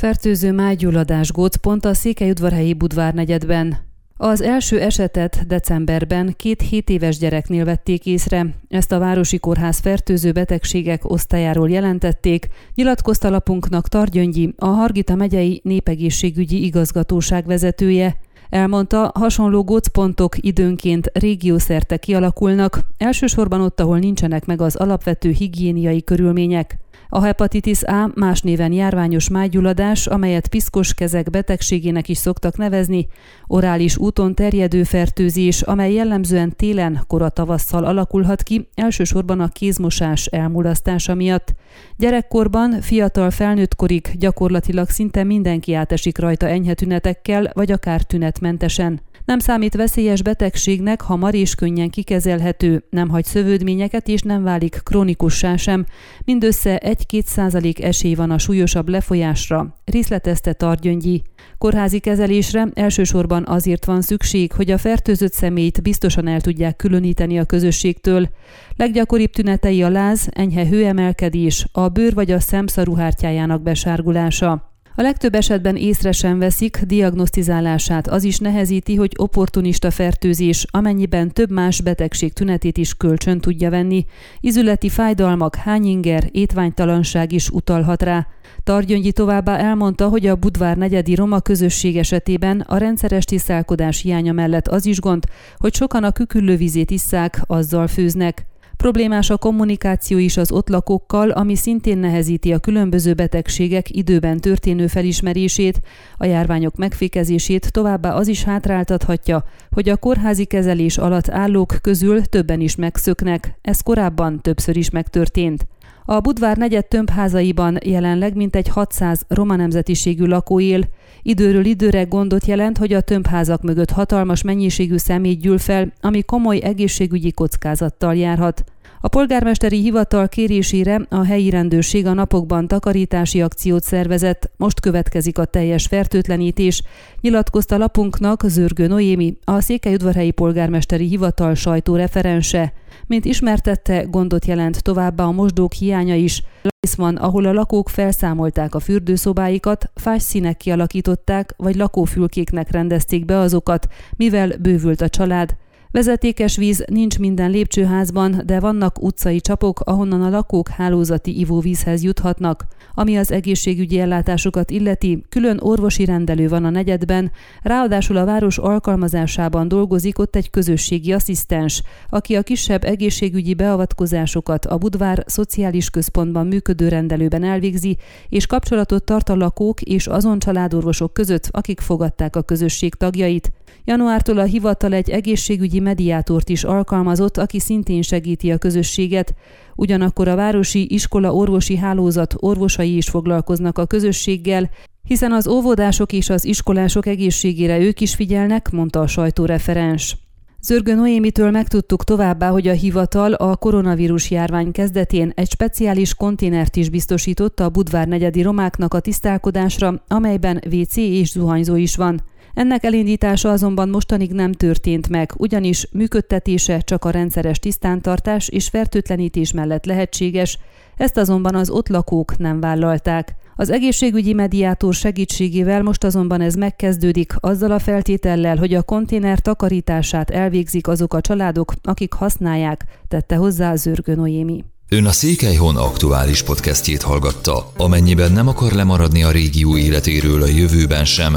Fertőző májgyulladás pont a Székelyudvarhelyi Budvár negyedben. Az első esetet decemberben két 7 éves gyereknél vették észre. Ezt a Városi Kórház fertőző betegségek osztályáról jelentették, nyilatkozta lapunknak Targyöngyi, a Hargita megyei népegészségügyi igazgatóság vezetője. Elmondta, hasonló gócpontok időnként régiószerte kialakulnak, elsősorban ott, ahol nincsenek meg az alapvető higiéniai körülmények. A hepatitis A más néven járványos májgyulladás, amelyet piszkos kezek betegségének is szoktak nevezni, orális úton terjedő fertőzés, amely jellemzően télen, kora tavasszal alakulhat ki, elsősorban a kézmosás elmulasztása miatt. Gyerekkorban, fiatal felnőttkorig gyakorlatilag szinte mindenki átesik rajta enyhe tünetekkel, vagy akár tünetmentesen. Nem számít veszélyes betegségnek, hamar és könnyen kikezelhető, nem hagy szövődményeket és nem válik krónikussá sem. Mindössze 1-2 százalék esély van a súlyosabb lefolyásra, részletezte Targyöngyi. Kórházi kezelésre elsősorban azért van szükség, hogy a fertőzött személyt biztosan el tudják különíteni a közösségtől. Leggyakoribb tünetei a láz, enyhe hőemelkedés, a bőr vagy a szemszaruhártyájának besárgulása. A legtöbb esetben észre sem veszik, diagnosztizálását az is nehezíti, hogy opportunista fertőzés, amennyiben több más betegség tünetét is kölcsön tudja venni. Izületi fájdalmak, hányinger, étványtalanság is utalhat rá. Targyöngyi továbbá elmondta, hogy a Budvár negyedi roma közösség esetében a rendszeres tisztálkodás hiánya mellett az is gond, hogy sokan a küküllővizét isszák, azzal főznek. Problémás a kommunikáció is az ott lakókkal, ami szintén nehezíti a különböző betegségek időben történő felismerését, a járványok megfékezését, továbbá az is hátráltathatja, hogy a kórházi kezelés alatt állók közül többen is megszöknek. Ez korábban többször is megtörtént. A Budvár negyed tömbházaiban jelenleg mintegy 600 roma nemzetiségű lakó él. Időről időre gondot jelent, hogy a tömbházak mögött hatalmas mennyiségű személy gyűl fel, ami komoly egészségügyi kockázattal járhat. A polgármesteri hivatal kérésére a helyi rendőrség a napokban takarítási akciót szervezett, most következik a teljes fertőtlenítés, nyilatkozta lapunknak Zörgő Noémi, a Székelyudvarhelyi polgármesteri hivatal sajtóreferense. Mint ismertette, gondot jelent továbbá a mosdók hiánya is. Rész van, ahol a lakók felszámolták a fürdőszobáikat, fás színek kialakították, vagy lakófülkéknek rendezték be azokat, mivel bővült a család, Vezetékes víz nincs minden lépcsőházban, de vannak utcai csapok, ahonnan a lakók hálózati ivóvízhez juthatnak. Ami az egészségügyi ellátásokat illeti, külön orvosi rendelő van a negyedben, ráadásul a város alkalmazásában dolgozik ott egy közösségi asszisztens, aki a kisebb egészségügyi beavatkozásokat a Budvár Szociális Központban működő rendelőben elvégzi, és kapcsolatot tart a lakók és azon családorvosok között, akik fogadták a közösség tagjait. Januártól a hivatal egy egészségügyi mediátort is alkalmazott, aki szintén segíti a közösséget. Ugyanakkor a városi iskola orvosi hálózat orvosai is foglalkoznak a közösséggel, hiszen az óvodások és az iskolások egészségére ők is figyelnek, mondta a sajtóreferens. Zörgő Noémitől megtudtuk továbbá, hogy a hivatal a koronavírus járvány kezdetén egy speciális konténert is biztosított a Budvár negyedi romáknak a tisztálkodásra, amelyben WC és zuhanyzó is van. Ennek elindítása azonban mostanig nem történt meg, ugyanis működtetése csak a rendszeres tisztántartás és fertőtlenítés mellett lehetséges, ezt azonban az ott lakók nem vállalták. Az egészségügyi mediátor segítségével most azonban ez megkezdődik azzal a feltétellel, hogy a konténer takarítását elvégzik azok a családok, akik használják, tette hozzá Zörgő Noémi. Ön a Székelyhon aktuális podcastjét hallgatta. Amennyiben nem akar lemaradni a régió életéről a jövőben sem,